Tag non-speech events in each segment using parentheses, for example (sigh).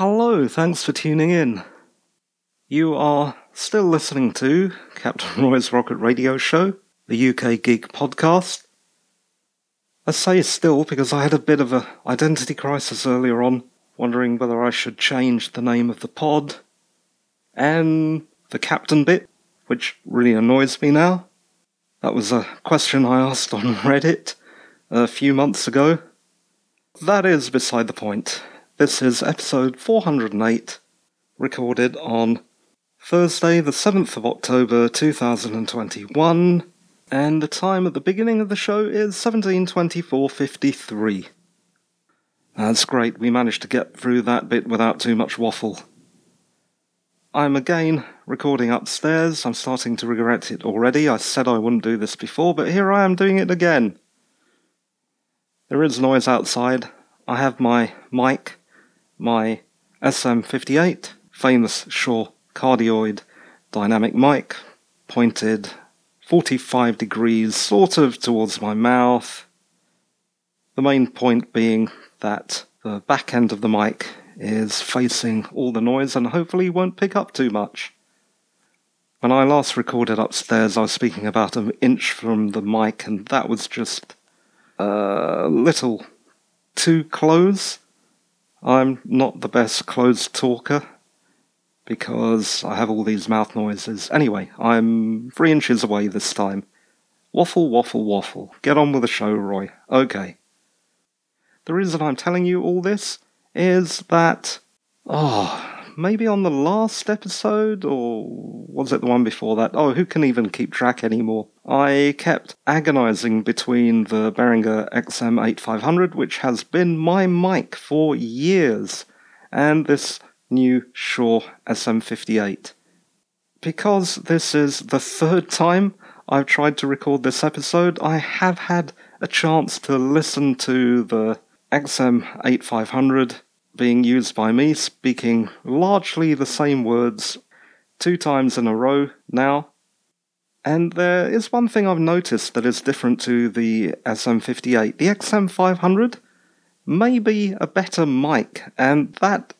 Hello, thanks for tuning in. You are still listening to Captain (laughs) Roy's Rocket Radio Show, the UK Geek podcast. I say still because I had a bit of an identity crisis earlier on, wondering whether I should change the name of the pod and the captain bit, which really annoys me now. That was a question I asked on (laughs) Reddit a few months ago. That is beside the point. This is episode 408, recorded on Thursday, the 7th of October 2021, and the time at the beginning of the show is 1724.53. That's great, we managed to get through that bit without too much waffle. I'm again recording upstairs. I'm starting to regret it already. I said I wouldn't do this before, but here I am doing it again. There is noise outside. I have my mic, my SM58, famous Shure cardioid dynamic mic, pointed 45 degrees sort of towards my mouth. The main point being that the back end of the mic is facing all the noise and hopefully won't pick up too much. When I last recorded upstairs, I was speaking about an inch from the mic, and that was just a little too close. I'm not the best close talker because I have all these mouth noises. Anyway, I'm three inches away this time. Waffle, waffle, waffle. Get on with the show, Roy. Okay. The reason I'm telling you all this is that, oh, maybe on the last episode, or was it the one before that? Oh, who can even keep track anymore? I kept agonizing between the Behringer XM8500, which has been my mic for years, and this new Shure SM58. Because this is the third time I've tried to record this episode, I have had a chance to listen to the XM8500 being used by me, speaking largely the same words two times in a row now. And there is one thing I've noticed that is different to the SM58. The XM500 may be a better mic, and that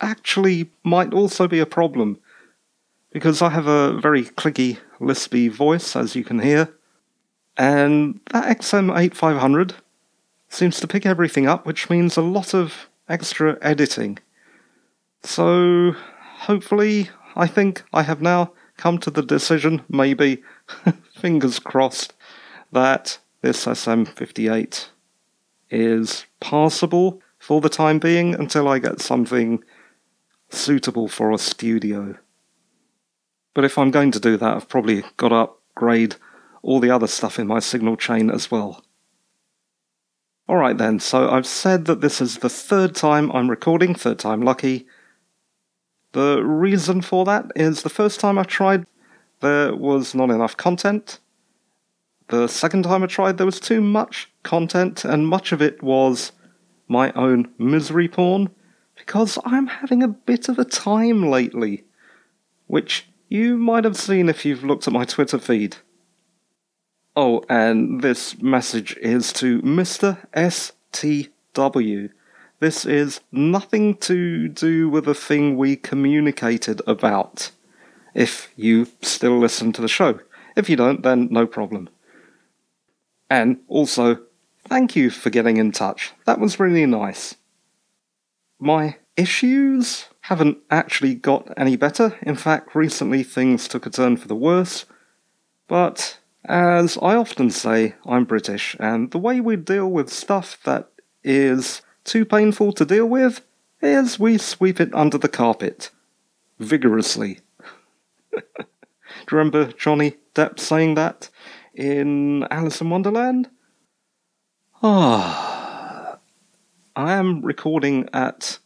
actually might also be a problem because I have a very clicky, lispy voice, as you can hear, and that XM8500 seems to pick everything up, which means a lot of extra editing. So, hopefully, I think I have now come to the decision, maybe, (laughs) fingers crossed, that this SM58 is passable for the time being until I get something suitable for a studio. But if I'm going to do that, I've probably got to upgrade all the other stuff in my signal chain as well. Alright then, so I've said that this is the third time I'm recording, third time lucky. The reason for that is the first time I tried, there was not enough content. The second time I tried, there was too much content, and much of it was my own misery porn because I'm having a bit of a time lately, which you might have seen if you've looked at my Twitter feed. Oh, and this message is to Mr. STW. This is nothing to do with the thing we communicated about. If you still listen to the show. If you don't, then no problem. And also, thank you for getting in touch. That was really nice my issues haven't actually got any better. In fact, recently things took a turn for the worse. But as I often say, I'm British, and the way we deal with stuff that is too painful to deal with is we sweep it under the carpet. Vigorously. (laughs) Do you remember Johnny Depp saying that in Alice in Wonderland? Ah. I am recording at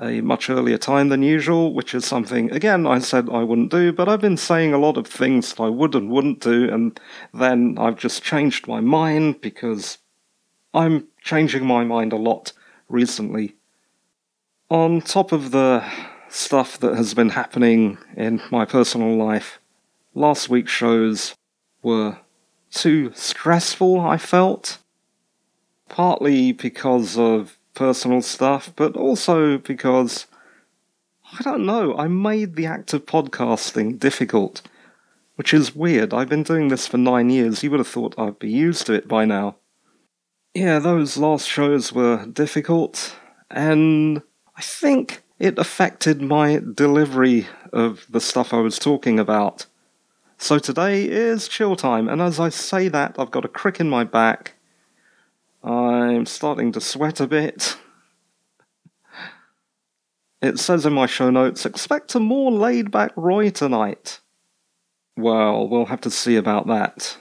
a much earlier time than usual, which is something, again, I said I wouldn't do, but I've been saying a lot of things that I would and wouldn't do, and then I've just changed my mind because I'm changing my mind a lot recently. On top of the stuff that has been happening in my personal life, last week's shows were too stressful, I felt. Partly because of personal stuff, but also because I don't know, I made the act of podcasting difficult, which is weird. I've been doing this for nine years. You would have thought I'd be used to it by now. Yeah, those last shows were difficult, and I think it affected my delivery of the stuff I was talking about. So today is chill time, and as I say that, I've got a crick in my back. I'm starting to sweat a bit. It says in my show notes, expect a more laid back Roy tonight. Well, we'll have to see about that.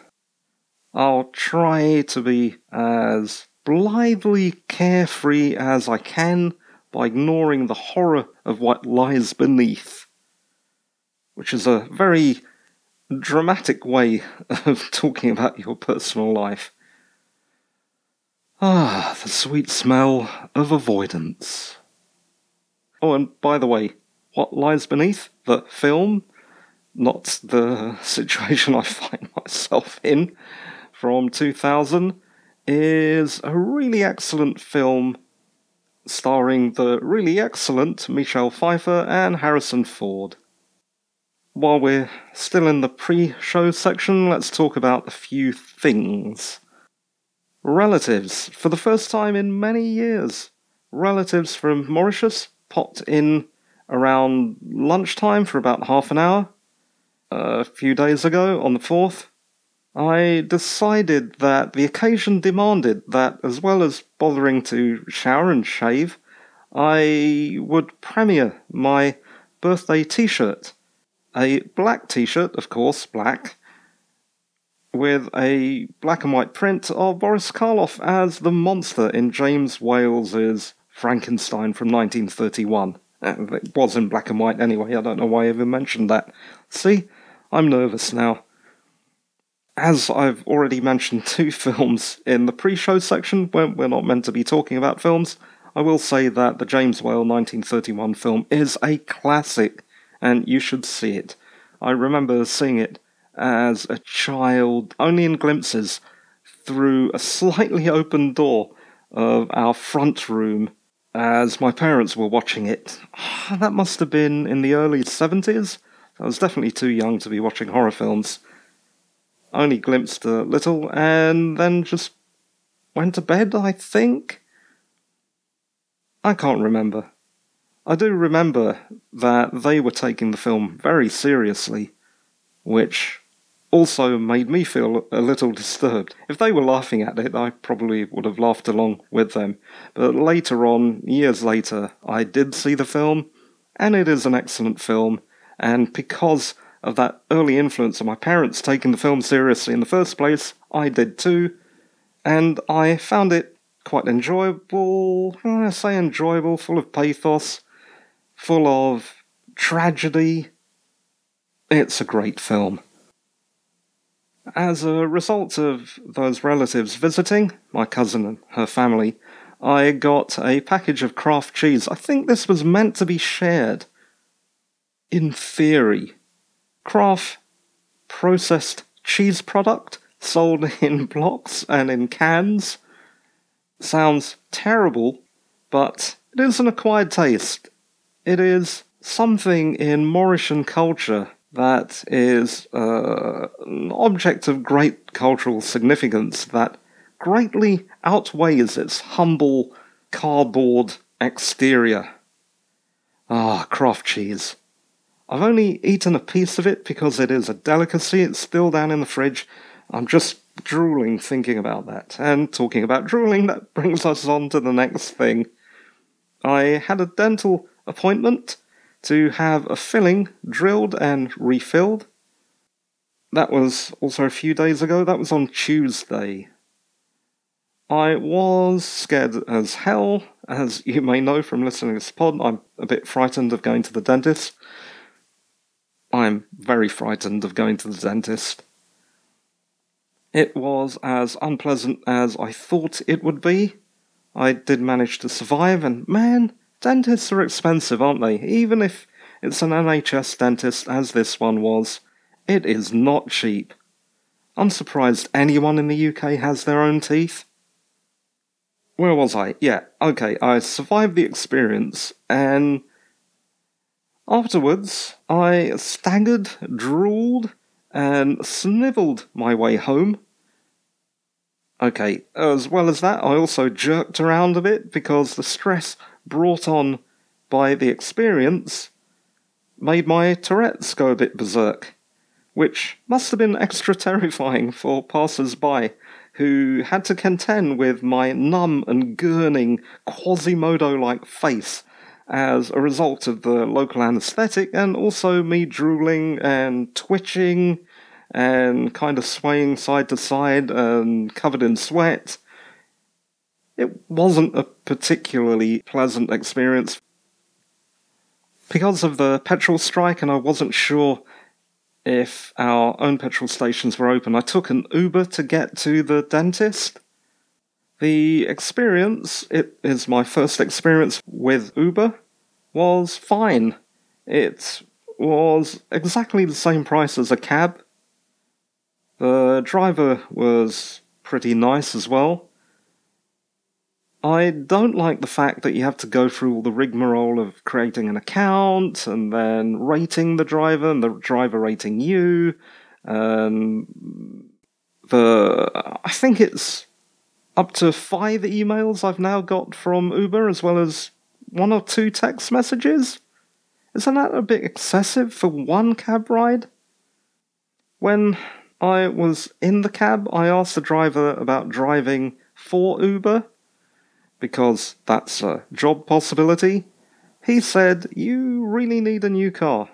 I'll try to be as blithely carefree as I can by ignoring the horror of what lies beneath. Which is a very dramatic way (laughs) of talking about your personal life. Ah, the sweet smell of avoidance. Oh, and by the way, what lies beneath the film, not the (laughs) situation I find myself in from 2000, is a really excellent film starring the really excellent Michelle Pfeiffer and Harrison Ford. While we're still in the pre show section, let's talk about a few things. Relatives, for the first time in many years. Relatives from Mauritius popped in around lunchtime for about half an hour uh, a few days ago on the 4th. I decided that the occasion demanded that, as well as bothering to shower and shave, I would premiere my birthday t shirt. A black t shirt, of course, black, with a black and white print of Boris Karloff as the monster in James Whale's Frankenstein from 1931. Uh, it was in black and white anyway, I don't know why I even mentioned that. See, I'm nervous now. As I've already mentioned (laughs) two films in the pre show section, where we're not meant to be talking about films, I will say that the James Whale 1931 film is a classic, and you should see it. I remember seeing it as a child, only in glimpses, through a slightly open door of our front room as my parents were watching it. (sighs) That must have been in the early 70s. I was definitely too young to be watching horror films. Only glimpsed a little and then just went to bed, I think. I can't remember. I do remember that they were taking the film very seriously, which also made me feel a little disturbed. If they were laughing at it, I probably would have laughed along with them. But later on, years later, I did see the film, and it is an excellent film. And because of that early influence of my parents taking the film seriously in the first place, I did too. And I found it quite enjoyable. I say enjoyable, full of pathos, full of tragedy. It's a great film. As a result of those relatives visiting, my cousin and her family, I got a package of Kraft cheese. I think this was meant to be shared. In theory, Kraft processed cheese product sold (laughs) in blocks and in cans sounds terrible, but it is an acquired taste. It is something in Mauritian culture that is uh, an object of great cultural significance that greatly outweighs its humble cardboard exterior. Ah, Kraft cheese. I've only eaten a piece of it because it is a delicacy, it's still down in the fridge. I'm just drooling thinking about that. And talking about drooling, that brings us on to the next thing. I had a dental appointment to have a filling drilled and refilled. That was also a few days ago, that was on Tuesday. I was scared as hell, as you may know from listening to this pod. I'm a bit frightened of going to the dentist. I'm very frightened of going to the dentist. It was as unpleasant as I thought it would be. I did manage to survive, and man, Dentists are expensive, aren't they? Even if it's an NHS dentist, as this one was, it is not cheap. I'm surprised anyone in the UK has their own teeth. Where was I? Yeah, okay, I survived the experience, and Afterwards, I staggered, drooled, and snivelled my way home. Okay, as well as that, I also jerked around a bit because the stress brought on by the experience made my Tourette's go a bit berserk, which must have been extra (laughs) terrifying for passers by who had to contend with my numb and gurning Quasimodo like face as a result of the local anaesthetic and also me drooling and twitching and kind of swaying side to side and covered in sweat. It wasn't a particularly pleasant experience. Because of the petrol strike, and I wasn't sure if our own petrol stations were open, I took an Uber to get to the dentist. The experience, it is my first experience with Uber, was fine. It was exactly the same price as a cab. The driver was pretty nice as well. I don't like the fact that you have to go through all the rigmarole of creating an account and then rating the driver and the driver rating you. And the I think it's up to five emails I've now got from Uber as well as one or two text messages. Isn't that a bit excessive for one cab ride? When I was in the cab, I asked the driver about driving for Uber because that's a job possibility. He said, You really need a new car.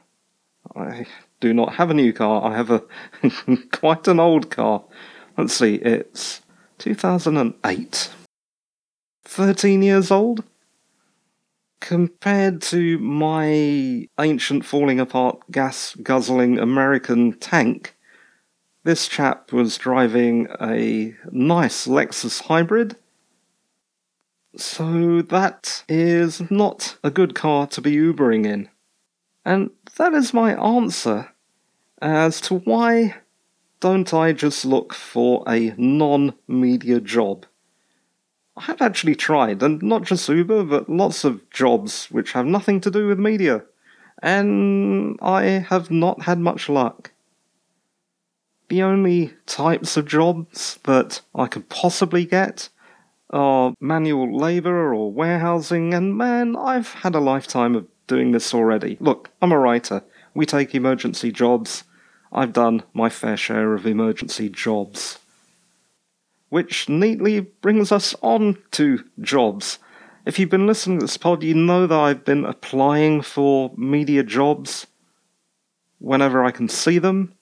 I do not have a new car. I have a (laughs) quite an old car. Let's see, it's 2008. 13 years old? Compared to my ancient falling apart gas guzzling American tank, this chap was driving a nice Lexus hybrid so that is not a good car to be Ubering in. And that is my answer as to why don't I just look for a non media job? I have actually tried, and not just Uber, but lots of jobs which have nothing to do with media, and I have not had much luck. The only types of jobs that I could possibly get or manual labour or warehousing, and man, I've had a lifetime of doing this already. Look, I'm a writer. We take emergency jobs. I've done my fair share of emergency jobs. Which neatly brings us on to jobs. If you've been listening to this pod, you know that I've been applying for media jobs whenever I can see them.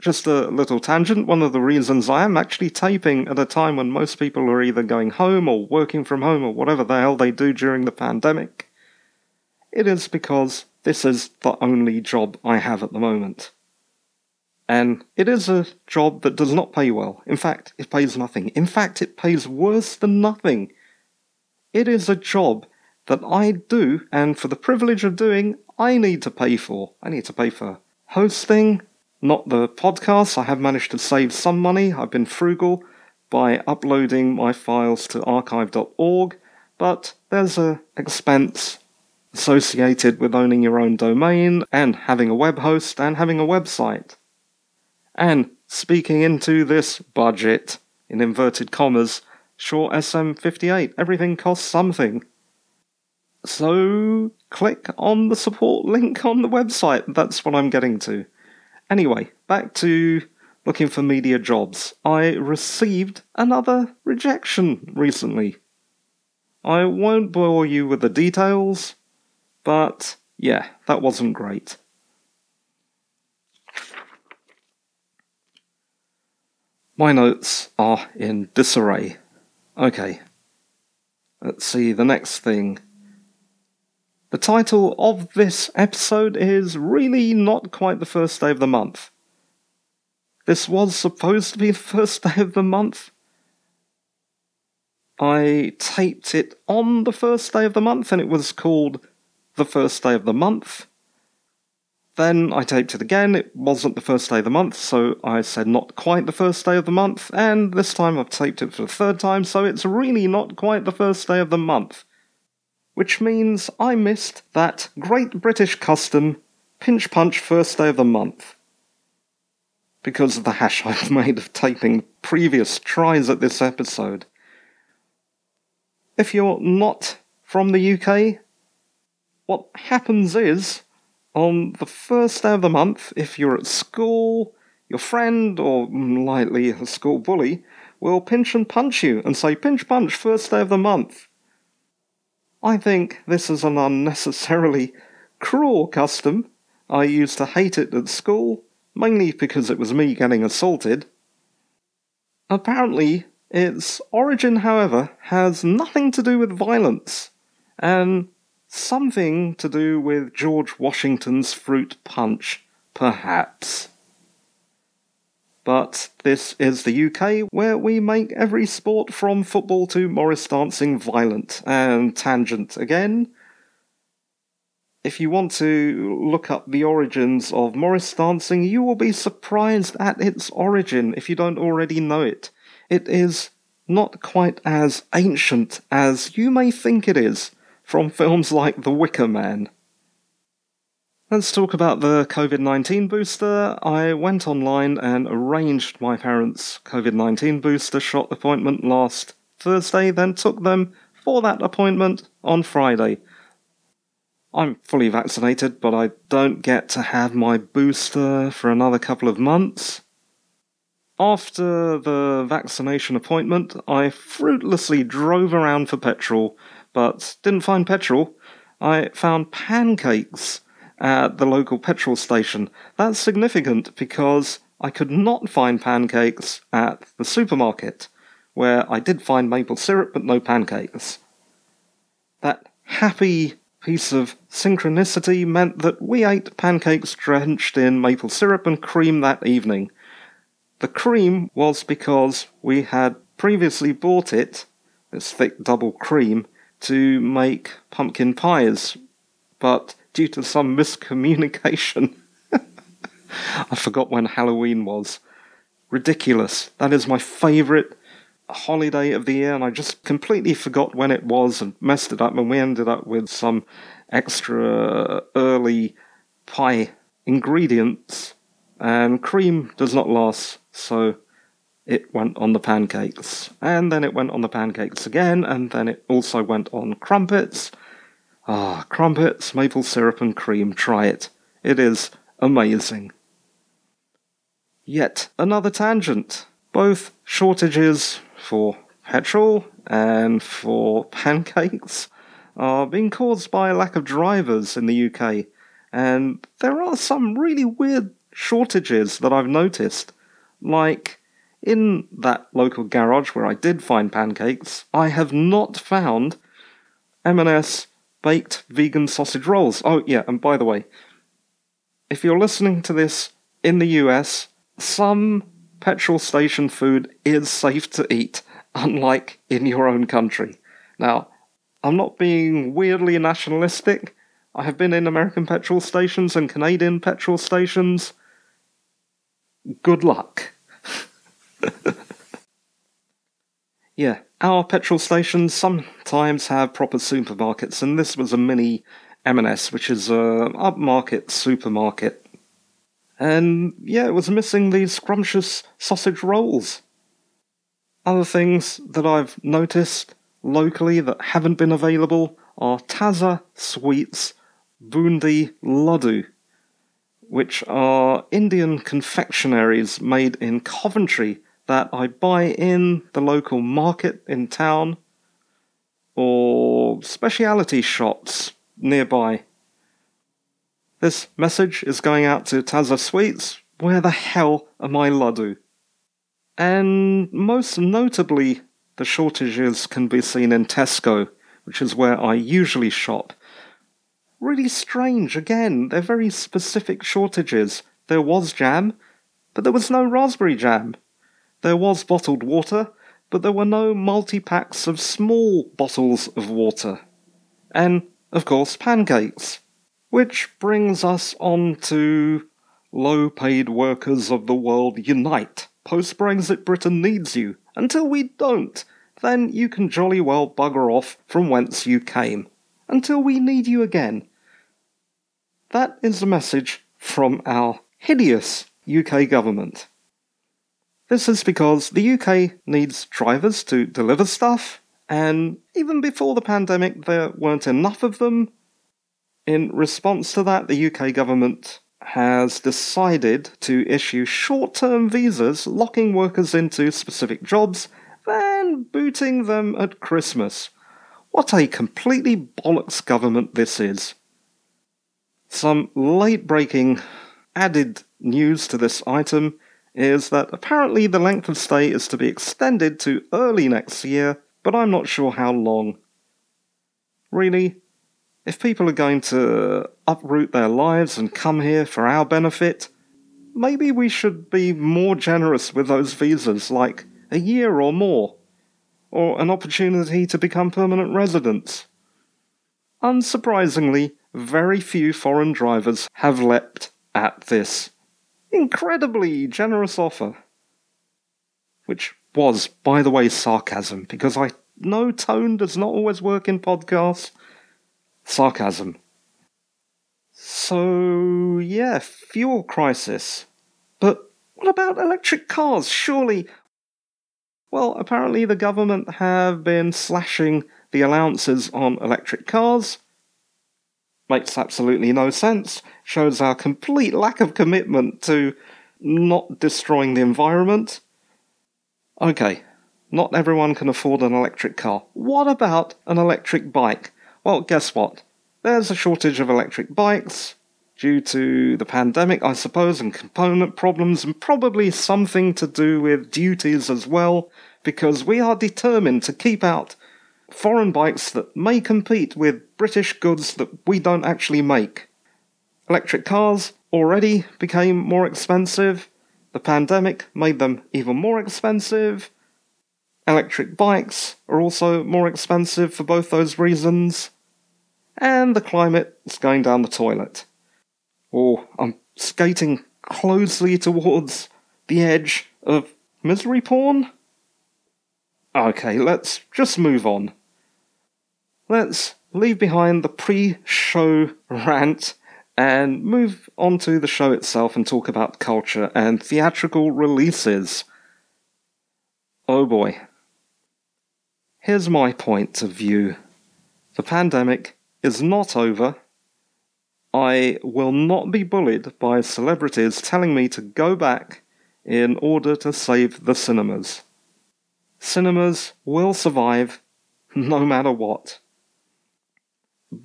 Just a little tangent. One of the reasons I am actually taping at a time when most people are either going home or working from home or whatever the hell they do during the pandemic, it is because this is the only job I have at the moment. And it is a job that does not pay well. In fact, it pays nothing. In fact, it pays worse than nothing. It is a job that I do, and for the privilege of doing, I need to pay for. I need to pay for hosting, not the podcast. I have managed to save some money. I've been frugal by uploading my files to archive.org, but there's an expense associated with owning your own domain and having a web host and having a website. And speaking into this budget, in inverted commas, Shure SM58, everything costs something. So click on the support link on the website. That's what I'm getting to. Anyway, back to looking for media jobs. I received another rejection recently. I won't bore you with the details, but yeah, that wasn't great. My notes are in disarray. Okay. Let's see, the next thing the title of this episode is really not quite the first day of the month. This was supposed to be the first day of the month. I taped it on the first day of the month and it was called The First Day of the Month. Then I taped it again, it wasn't the first day of the month, so I said not quite the first day of the month, and this time I've taped it for the third time, so it's really not quite the first day of the month. Which means I missed that great British custom pinch punch first day of the month. Because of the hash (laughs) I've made of taping previous tries at this episode. If you're not from the UK, what happens is, on the first day of the month, if you're at school, your friend, or mm, likely a school bully, will pinch and punch you and say, Pinch punch, first day of the month. I think this is an unnecessarily cruel custom. I used to hate it at school, mainly because it was me getting assaulted. Apparently, its origin, however, has nothing to do with violence, and something to do with George Washington's fruit punch, perhaps. But this is the UK, where we make every sport from football to Morris dancing violent and tangent again. If you want to look up the origins of Morris dancing, you will be surprised at its origin if you don't already know it. It is not quite as ancient as you may think it is from films like The Wicker Man. Let's talk about the COVID 19 booster. I went online and arranged my parents' COVID 19 booster shot appointment last Thursday, then took them for that appointment on Friday. I'm fully vaccinated, but I don't get to have my booster for another couple of months. After the vaccination appointment, I fruitlessly drove around for petrol, but didn't find petrol. I found pancakes at the local petrol station. That's significant because I could not find pancakes at the supermarket, where I did find maple syrup but no pancakes. That happy piece of synchronicity meant that we ate pancakes drenched in maple syrup and cream that evening. The cream was because we had previously bought it, this thick double cream, to make pumpkin pies, but due to some miscommunication. (laughs) I forgot when Halloween was. Ridiculous. That is my favourite holiday of the year, and I just completely forgot when it was and messed it up, and we ended up with some extra early pie ingredients, and cream does not last, so it went on the pancakes. And then it went on the pancakes again, and then it also went on crumpets, Ah, crumpets, maple syrup, and cream. Try it. It is amazing. Yet another tangent. Both shortages for petrol and for (laughs) pancakes are being caused by a lack of drivers in the UK, and there are some really weird shortages that I've noticed. Like, in that local garage where I did find pancakes, I have not found M&S baked vegan sausage rolls. Oh, yeah, and by the way, if you're listening to this in the US, some petrol station food is safe to eat, (laughs) unlike in your own country. Now, I'm not being weirdly nationalistic. I have been in American petrol stations and Canadian petrol stations. Good luck. (laughs) yeah, our petrol stations sometimes have proper supermarkets, and this was a mini M&S, which is a upmarket supermarket. And yeah, it was missing these scrumptious sausage rolls. Other things that I've noticed locally that haven't been available are Taza Sweets Bundi Laddu, which are Indian confectionaries made in Coventry that I buy in the local market in town or speciality shops nearby. This message is going out to Taza Sweets. Where the hell are my laddu? And most notably, the shortages can be seen in Tesco, which is where I usually shop. Really strange, again, they're very specific shortages. There was jam, but there was no raspberry jam. There was bottled water, but there were no multi packs of small bottles of water. And, of course, pancakes. Which brings us on to low paid workers of the world unite. Post Brexit Britain needs you. Until we don't, then you can jolly well bugger off from whence you came. until we need you again. That is the message from our hideous UK government. This is because the UK needs drivers to deliver stuff, and even before the pandemic, there weren't enough of them. In response to that, the UK government has decided to issue short term visas, locking workers into specific jobs, then booting them at Christmas. What a completely bollocks government this is. Some late breaking added news to this item is that apparently the length of stay is to be extended to early next year, but I'm not sure how long. Really, if people are going to uproot their lives and come here for our benefit, maybe we should be more generous with those visas, like a year or more, or an opportunity to become permanent residents. Unsurprisingly, very few foreign drivers have leapt at this incredibly generous offer. Which was, by the way, sarcasm, because I know tone does not always work in podcasts, sarcasm. So, yeah, fuel crisis. But what about electric cars? Surely. Well, apparently the government have been slashing the allowances on electric cars. Makes absolutely no sense. Shows our complete lack of commitment to not destroying the environment. Okay, not everyone can afford an electric car. What about an electric bike? Well, guess what? There's a shortage of electric bikes due to the pandemic, I suppose, and component problems, and probably something to do with duties as well, because we are determined to keep out foreign bikes that may compete with British goods that we don't actually make. Electric cars already became more expensive. The pandemic made them even more expensive. Electric bikes are also more expensive for both those reasons and the climate is going down the toilet. Or I'm skating closely towards the edge of misery porn? Okay, let's just move on. Let's leave behind the pre show rant and move on to the show itself and talk about culture and theatrical releases. Oh boy. Here's my point of view. The pandemic is not over. I will not be bullied by celebrities telling me to go back in order to save the cinemas. Cinemas will survive no matter what.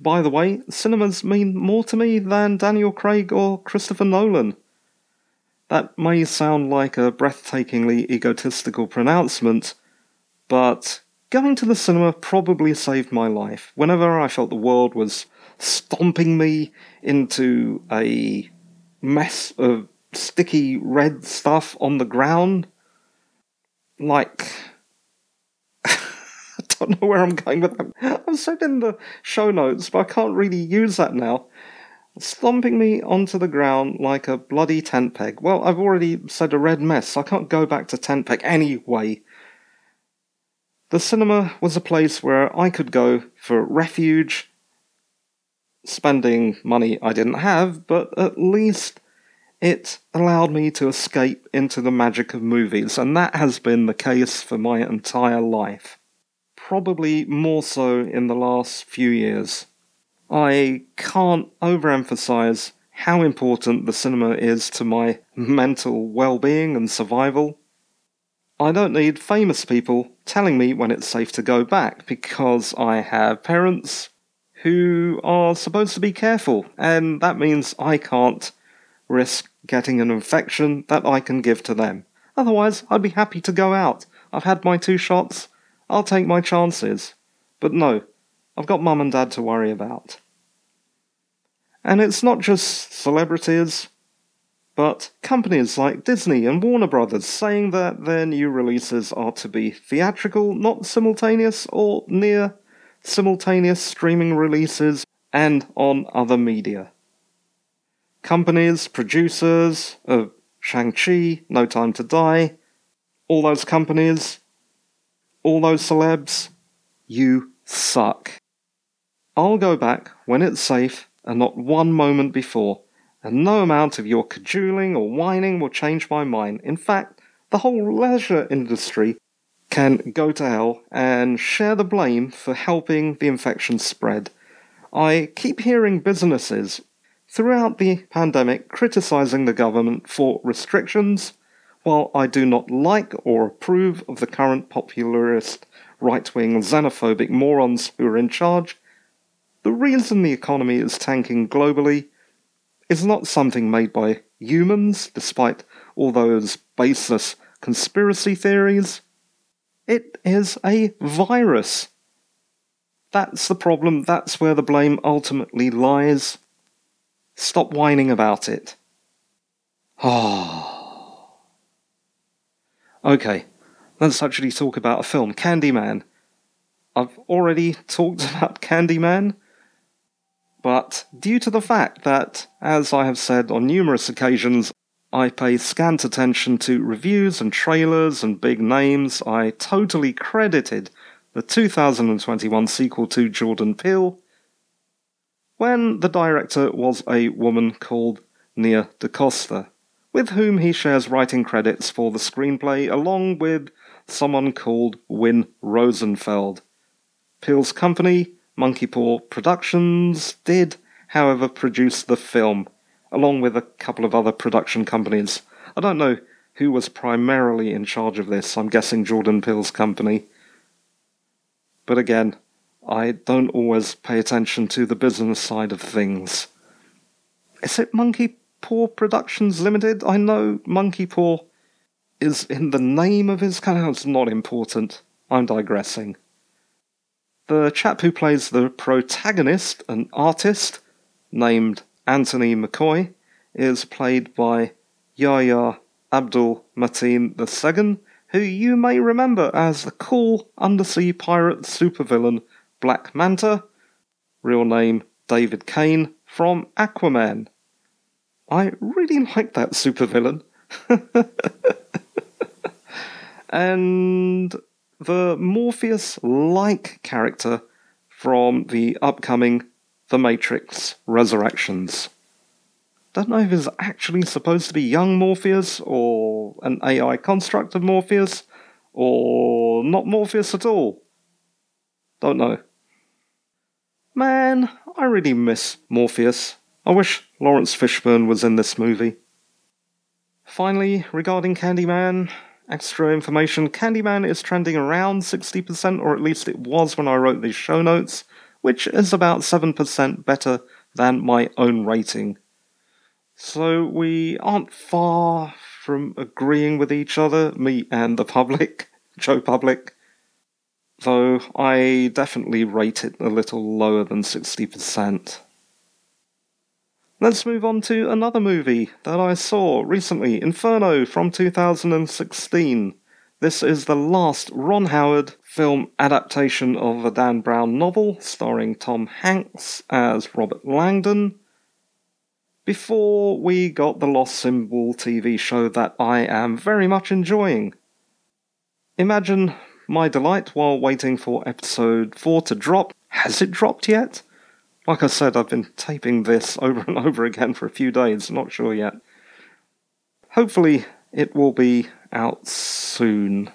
By the way, cinemas mean more to me than Daniel Craig or Christopher Nolan. That may sound like a breathtakingly egotistical pronouncement, but Going to the cinema probably saved my life. Whenever I felt the world was stomping me into a mess of sticky red stuff on the ground, like. I (laughs) don't know where I'm going with that. I've said in the show notes, but I can't really use that now. Stomping me onto the ground like a bloody tent peg. Well, I've already said a red mess, so I can't go back to tent peg anyway. The cinema was a place where I could go for refuge, spending money I didn't have, but at least it allowed me to escape into the magic of movies, and that has been the case for my entire life. Probably more so in the last few years. I can't overemphasize how important the cinema is to my mental well being and survival. I don't need famous people telling me when it's safe to go back because I have parents who are supposed to be careful, and that means I can't risk getting an infection that I can give to them. Otherwise, I'd be happy to go out. I've had my two shots, I'll take my chances. But no, I've got mum and dad to worry about. And it's not just celebrities, but companies like Disney and Warner Brothers saying that their new releases are to be theatrical, not simultaneous or near simultaneous streaming releases and on other media. Companies, producers of Shang-Chi, No Time to Die, all those companies, all those celebs, you suck. I'll go back when it's safe and not one moment before, and no amount of your cajoling or whining will change my mind. In fact, the whole leisure industry can go to hell and share the blame for helping the infection spread. I keep hearing businesses throughout the pandemic criticizing the government for restrictions. While I do not like or approve of the current popularist, right wing, xenophobic morons who are in charge, the reason the economy is tanking globally is not something made by humans, despite all those baseless conspiracy theories. It is a virus. That's the problem, that's where the blame ultimately lies. Stop whining about it. Oh. Okay, let's actually talk about a film, Candyman. I've already talked (laughs) about Candyman but due to the fact that, as I have said on numerous occasions, I pay scant attention to reviews and trailers and big names, I totally credited the 2021 sequel to Jordan Peele when the director was a woman called Nia DaCosta, with whom he shares writing credits for the screenplay along with someone called Win Rosenfeld. Peele's company Monkey Paw Productions did, however, produce the film, along with a couple of other production companies. I don't know who was primarily in charge of this. I'm guessing Jordan Peele's company. But again, I don't always pay attention to the business side of things. Is it Monkey Paw Productions Limited? I know Monkey Paw is in the name of his company. It's not important. I'm digressing. The chap who plays the protagonist, an artist named Anthony McCoy, is played by Yahya Abdul Mateen II, who you may remember as the cool undersea pirate supervillain Black Manta, real name David Kane, from Aquaman. I really like that supervillain. (laughs) and the Morpheus like character from the upcoming The Matrix Resurrections. Don't know if it's actually supposed to be young Morpheus or an AI construct of Morpheus or not Morpheus at all. Don't know. Man, I really miss Morpheus. I wish Laurence Fishburne was in this movie. Finally, regarding Candyman, extra information, Candyman is trending around 60%, or at least it was when I wrote these show notes, which is about 7% better than my own rating. So we aren't far from agreeing with each other, me and the public, (laughs) Joe Public. Though I definitely rate it a little lower than 60%. Let's move on to another movie that I saw recently Inferno from 2016. This is the last Ron Howard film adaptation of a Dan Brown novel starring Tom Hanks as Robert Langdon. Before we got the Lost Symbol TV show that I am very much enjoying. Imagine my delight while waiting for episode 4 to drop. Has it dropped yet? Like I said, I've been taping this (laughs) over and over again for a few days, not sure yet. Hopefully, it will be out soon.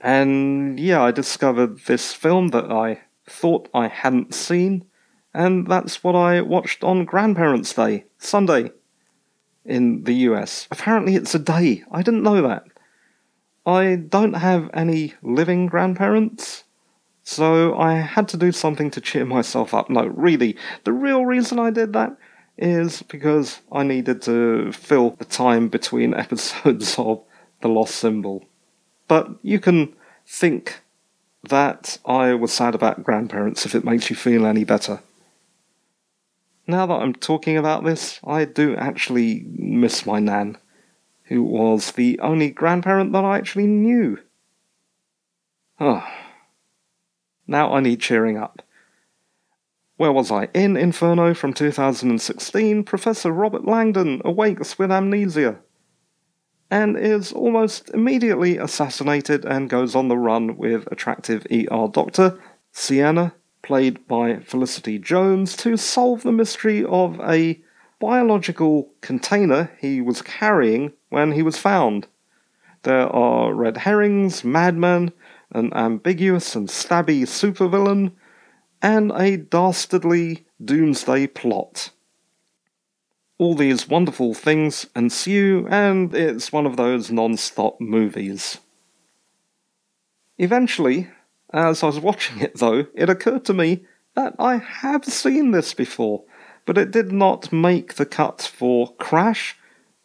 And yeah, I discovered this film that I thought I hadn't seen, and that's what I watched on Grandparents' Day, Sunday, in the US. Apparently, it's a day. I didn't know that. I don't have any living grandparents, so I had to do something to cheer myself up. No, really, the real reason I did that is because I needed to fill the time between (laughs) episodes of The Lost Symbol. But you can think that I was sad about grandparents if it makes you feel any better. Now that I'm talking about this, I do actually miss my Nan, who was the only grandparent that I actually knew. Oh. Now I need cheering up. Where was I? In Inferno from 2016, Professor Robert Langdon awakes with amnesia and is almost immediately assassinated and goes on the run with attractive ER doctor Sienna, played by Felicity Jones, to solve the mystery of a biological container he was carrying when he was found. There are red herrings, madmen, an ambiguous and stabby supervillain, and a dastardly doomsday plot. All these wonderful things ensue, and it's one of those non stop movies. Eventually, as I was watching it though, it occurred to me that I have seen this before, but it did not make the cut for Crash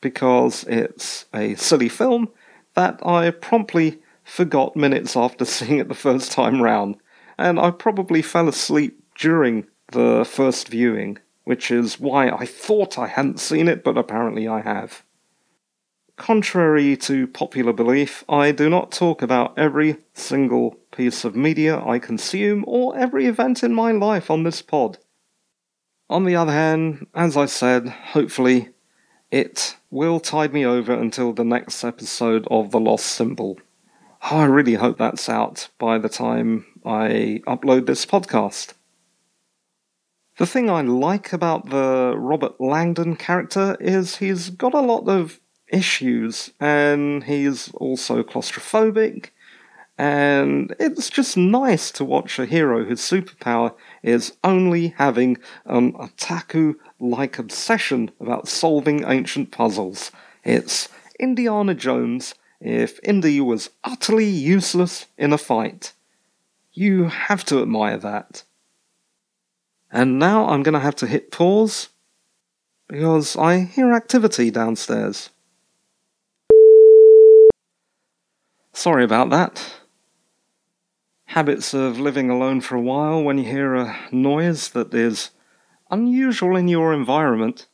because it's a silly film that I promptly forgot minutes after (laughs) seeing it the first time round, and I probably fell asleep during the first viewing, which is why I thought I hadn't seen it, but apparently I have. Contrary to popular belief, I do not talk about every single piece of media I consume or every event in my life on this pod. On the other hand, as I said, hopefully it will tide me over until the next episode of The Lost Symbol. Oh, I really hope that's out by the time I upload this podcast. The thing I like about the Robert Langdon character is he's got a lot of issues, and he's also claustrophobic, and it's just nice to watch a hero whose superpower is only having an otaku like obsession about solving ancient puzzles. It's Indiana Jones if Indy was utterly useless in a fight. You have to admire that. And now I'm going to have to hit pause because I hear activity downstairs. Sorry about that. Habits of living alone for a while when you hear a noise that is unusual in your environment,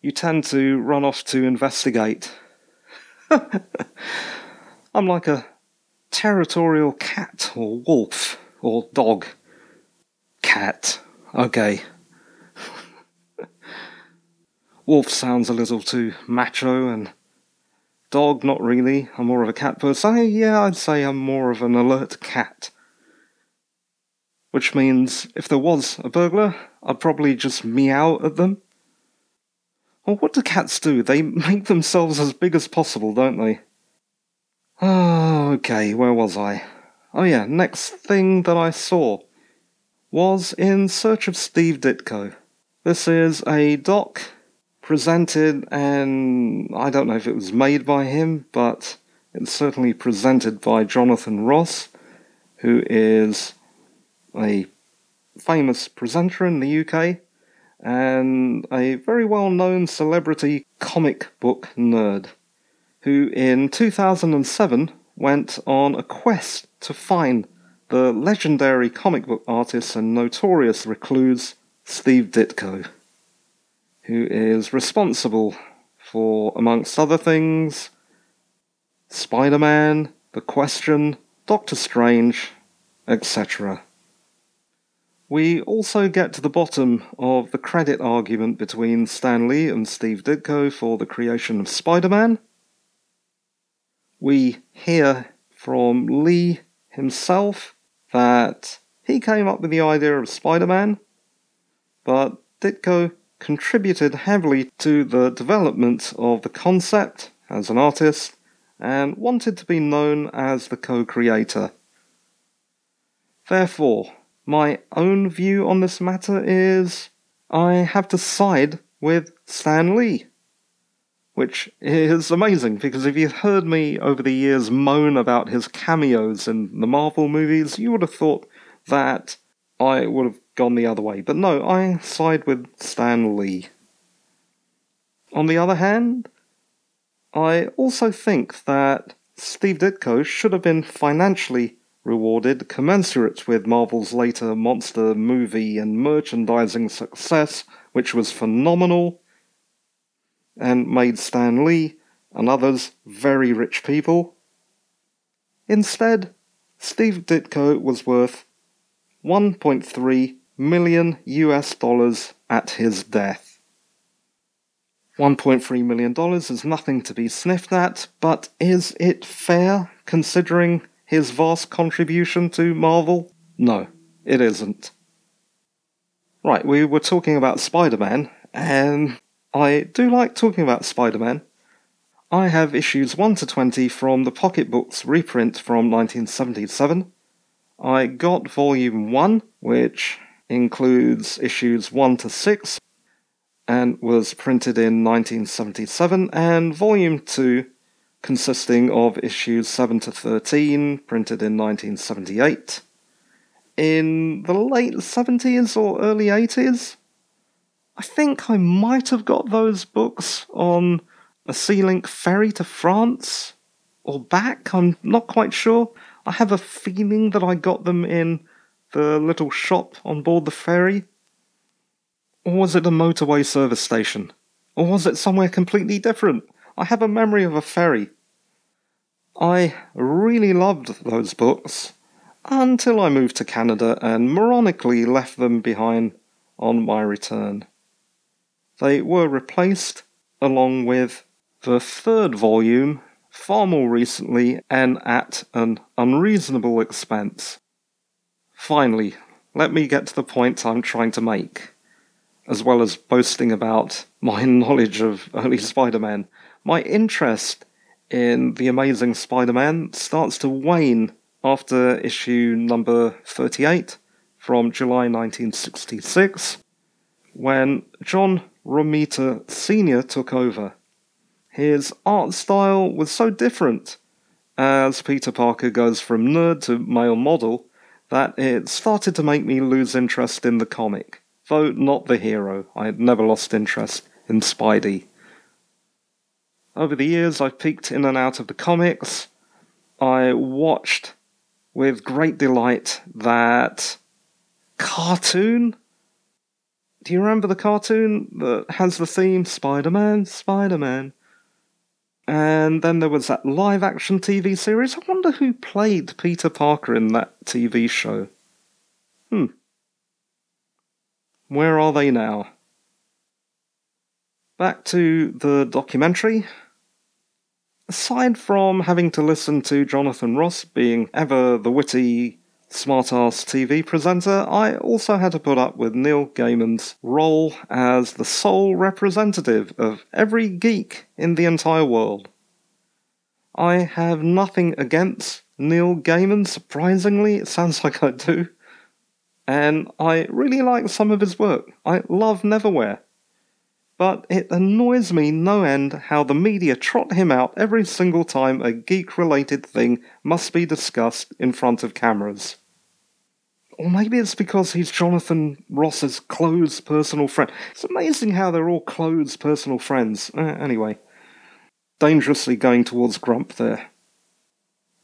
you tend to run off to investigate. (laughs) I'm like a territorial cat or wolf or dog. Cat. Okay. (laughs) wolf sounds a little too macho and dog not really. I'm more of a cat person. yeah, I'd say I'm more of an alert cat. Which means if there was a burglar, I'd probably just meow at them well, what do cats do? They make themselves as big as possible, don't they? Oh, okay, where was I? Oh, yeah, next thing that I saw was In Search of Steve Ditko. This is a doc presented, and I don't know if it was made by him, but it's certainly presented by Jonathan Ross, who is a famous presenter in the UK and a very well known celebrity comic book nerd who in 2007 went on a quest to find the legendary comic book artist and notorious recluse Steve Ditko, who is responsible for, amongst other things, Spider Man, The Question, Doctor Strange, etc. We also get to the bottom of the credit argument between Stan Lee and Steve Ditko for the creation of Spider Man. We hear from Lee himself that he came up with the idea of Spider Man, but Ditko contributed heavily to the development of the concept as an artist and wanted to be known as the co creator. Therefore, my own view on this matter is I have to side with Stan Lee. Which is amazing because if you've heard me over the years moan about his cameos in the Marvel movies, you would have thought that I would have gone the other way. But no, I side with Stan Lee. On the other hand, I also think that Steve Ditko should have been financially rewarded commensurate with Marvel's later monster movie and merchandising success, which was phenomenal, and made Stan Lee and others very rich people. Instead, Steve Ditko was worth 1.3 million US dollars at his death. $1.3 million is nothing to be sniffed at, but is it fair considering his vast contribution to Marvel? No, it isn't. Right, we were talking about Spider Man, and I do like talking about Spider Man. I have issues 1 to 20 from the Pocketbooks reprint from 1977. I got volume 1, which includes issues 1 to 6, and was printed in 1977, and volume 2, consisting of issues 7 to 13, printed in 1978 in the late 70s or early 80s. I think I might have got those books on a Sealink ferry to France or back, I'm not quite sure. I have a feeling that I got them in the little shop on board the ferry. Or was it a motorway service station? Or was it somewhere completely different? I have a memory of a ferry. I really loved those books until I moved to Canada and moronically left them behind on my return. They were replaced along with the third volume far more recently and at an unreasonable expense. Finally, let me get to the point I'm trying to make. As well as boasting about my (laughs) knowledge of early Spider Man, my interest in The Amazing Spider Man starts to wane after issue number 38 from July 1966, when John Romita Sr. took over. His art style was so different as Peter Parker goes from nerd to male model that it started to make me lose interest in the comic, though not the hero. I had never lost interest in Spidey. Over the years, I've peeked in and out of the comics. I watched with great delight that cartoon. Do you remember the cartoon that has the theme Spider Man, Spider Man? And then there was that live action TV series. I wonder who played Peter Parker in that TV show. Hmm. Where are they now? Back to the documentary aside from having to listen to Jonathan Ross being ever the witty, smart-ass TV presenter, I also had to put up with Neil Gaiman's role as the sole representative of every geek in the entire world. I have nothing against Neil Gaiman, surprisingly, it sounds (laughs) like I do. And I really like some of his work. I love Neverwhere but it annoys me no end how the media trot him out every single time a geek related thing must be discussed in front of cameras. Or maybe it's because he's Jonathan Ross's close personal friend. It's amazing how they're all close personal friends. Uh, anyway, dangerously going towards Grump there.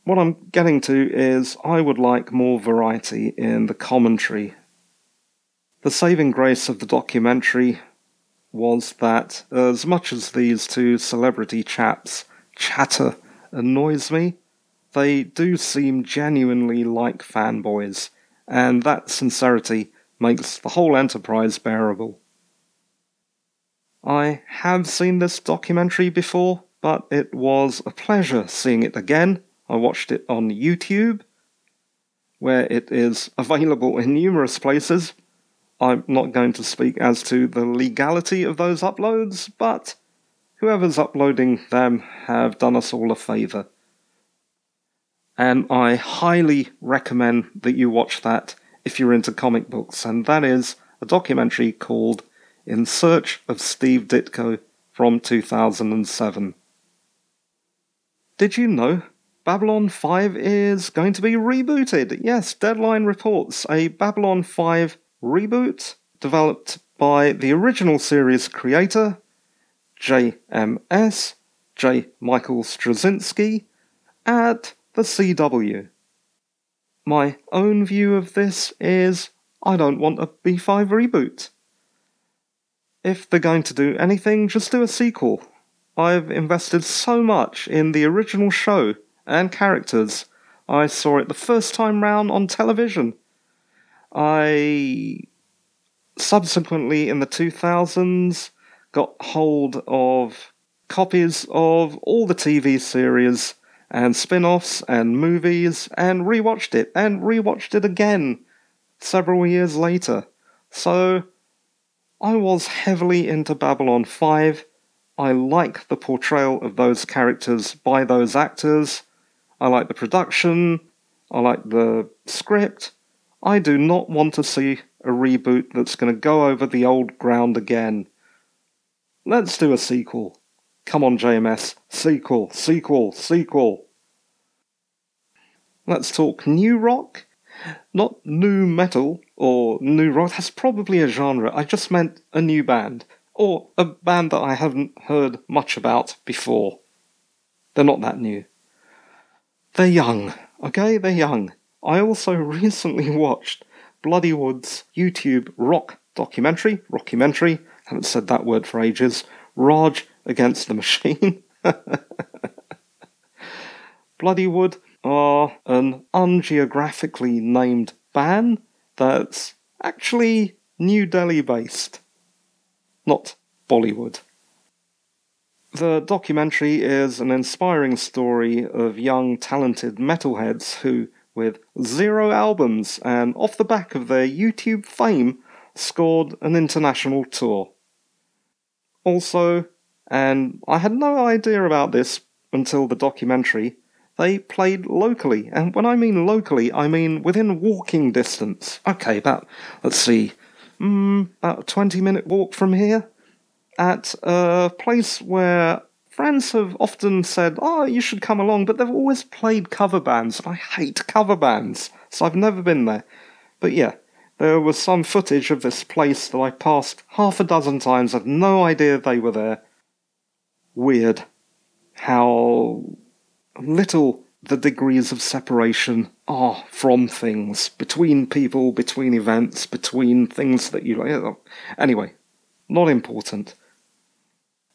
What I'm getting to is I would like more variety in the commentary. The saving grace of the documentary was that as much as these two celebrity chaps chatter annoys me, they do seem genuinely like fanboys, and that sincerity makes the whole enterprise bearable. I have seen this documentary before, but it was a pleasure seeing it again. I watched it on YouTube, where it is available in numerous places, I'm not going to speak as to the legality of those uploads, but whoever's uploading them have done us all a favour. And I highly recommend that you watch that if you're into comic books, and that is a documentary called In Search of Steve Ditko from 2007. Did you know Babylon 5 is going to be rebooted? Yes, Deadline reports a Babylon 5 reboot developed by the original series creator, JMS, J. Michael Straczynski, at the CW. My own view of this is I don't want a B5 reboot. If they're going to do anything, just do a sequel. I've invested so much in the original show and characters. I saw it the first time round on television I subsequently, in the 2000s, got hold of copies of all the TV series and spin offs and movies and rewatched it and rewatched it again several years later. So, I was heavily into Babylon 5. I like the portrayal of those characters by those actors. I like the production. I like the script. I do not want to see a reboot that's going to go over the old ground again. Let's do a sequel. Come on, JMS. Sequel, sequel, sequel. Let's talk new rock. Not new metal or new rock. That's probably a genre. I just meant a new band. Or a band that I haven't heard much about before. They're not that new. They're young, okay? They're young. I also (laughs) recently watched Bloodywood's YouTube rock documentary, rockumentary, haven't said that word for ages, Raj Against the Machine. (laughs) Bloodywood are an ungeographically named band that's actually New Delhi based, not Bollywood. The documentary is an inspiring story of young, talented metalheads who, with zero albums and off the back of their YouTube fame, scored an international tour. Also, and I had no idea about this until the documentary, they played locally. And when I mean locally, I mean within walking distance. Okay, about, let's see, mm, about a 20 minute walk from here. At a place where friends have often said, oh, you should come along, but they've always played cover bands. And I hate cover bands, so I've never been there. But yeah, there was some footage of this place that I passed half a dozen times, had no idea they were there. Weird how little the degrees of separation are from things, between people, between events, between things that you like. Anyway, not important.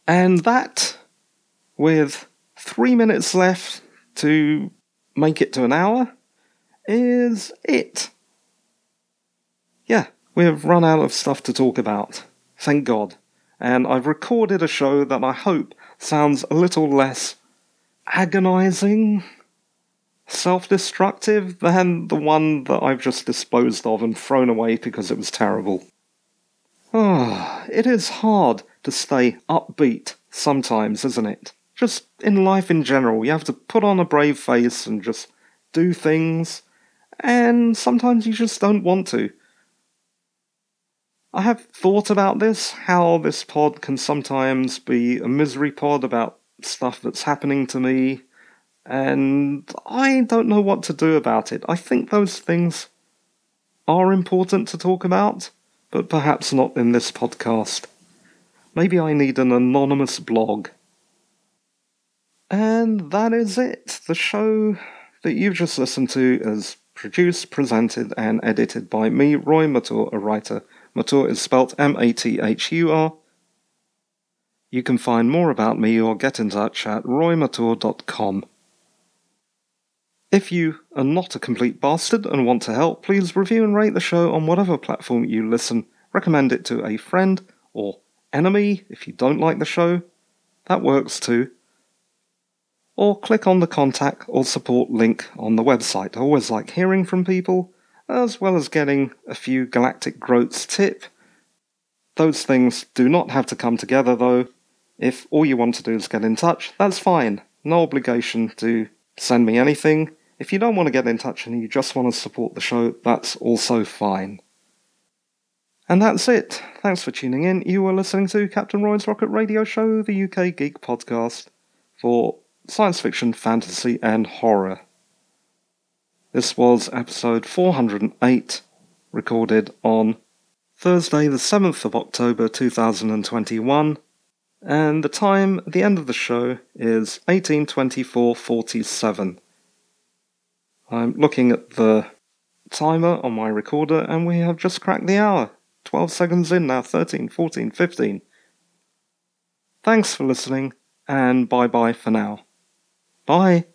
And that, with three minutes left to make it to an hour, is it. Yeah, we've run out of stuff to talk about. Thank God. And I've recorded a show that I hope sounds a little less agonizing, self destructive than the one that I've just disposed of and thrown away because it was terrible. Ah, it is hard to stay upbeat sometimes, isn't it? Just in life in general, you have to put on a brave face and just do things, and sometimes you just don't want to. I have thought about this, how this pod can sometimes be a misery pod about stuff that's happening to me, and I don't know what to do about it. I think those things are important to talk about, but perhaps not in this podcast. Maybe I need an anonymous blog. And that is it. The show that you've just listened to is produced, presented, and edited by me, Roy Mathur, a writer Mathur is spelt M A T H U R. You can find more about me or get in touch at roymathur.com. If you are not a complete bastard and want to help, please review and rate the show on whatever platform you listen. Recommend it to a friend or enemy if you don't like the show. That works too. Or click on the contact or support link on the website. I always like hearing from people as well as getting a few Galactic Groats tip. Those things do not have to come together though. If all you want to do is get in touch, that's fine. No obligation to send me anything. If you don't want to get in touch and you just want to support the show, that's also fine. And that's it. Thanks for tuning in. You were listening to Captain Roy's Rocket Radio Show, the UK Geek podcast for science fiction, fantasy, and horror. This was episode 408, recorded on Thursday, the 7th of October 2021, and the time at the end of the show is 1824.47. I'm looking at the timer on my recorder, and we have just cracked the hour. 12 seconds in now, 13, 14, 15. Thanks for listening, and bye bye for now. Bye.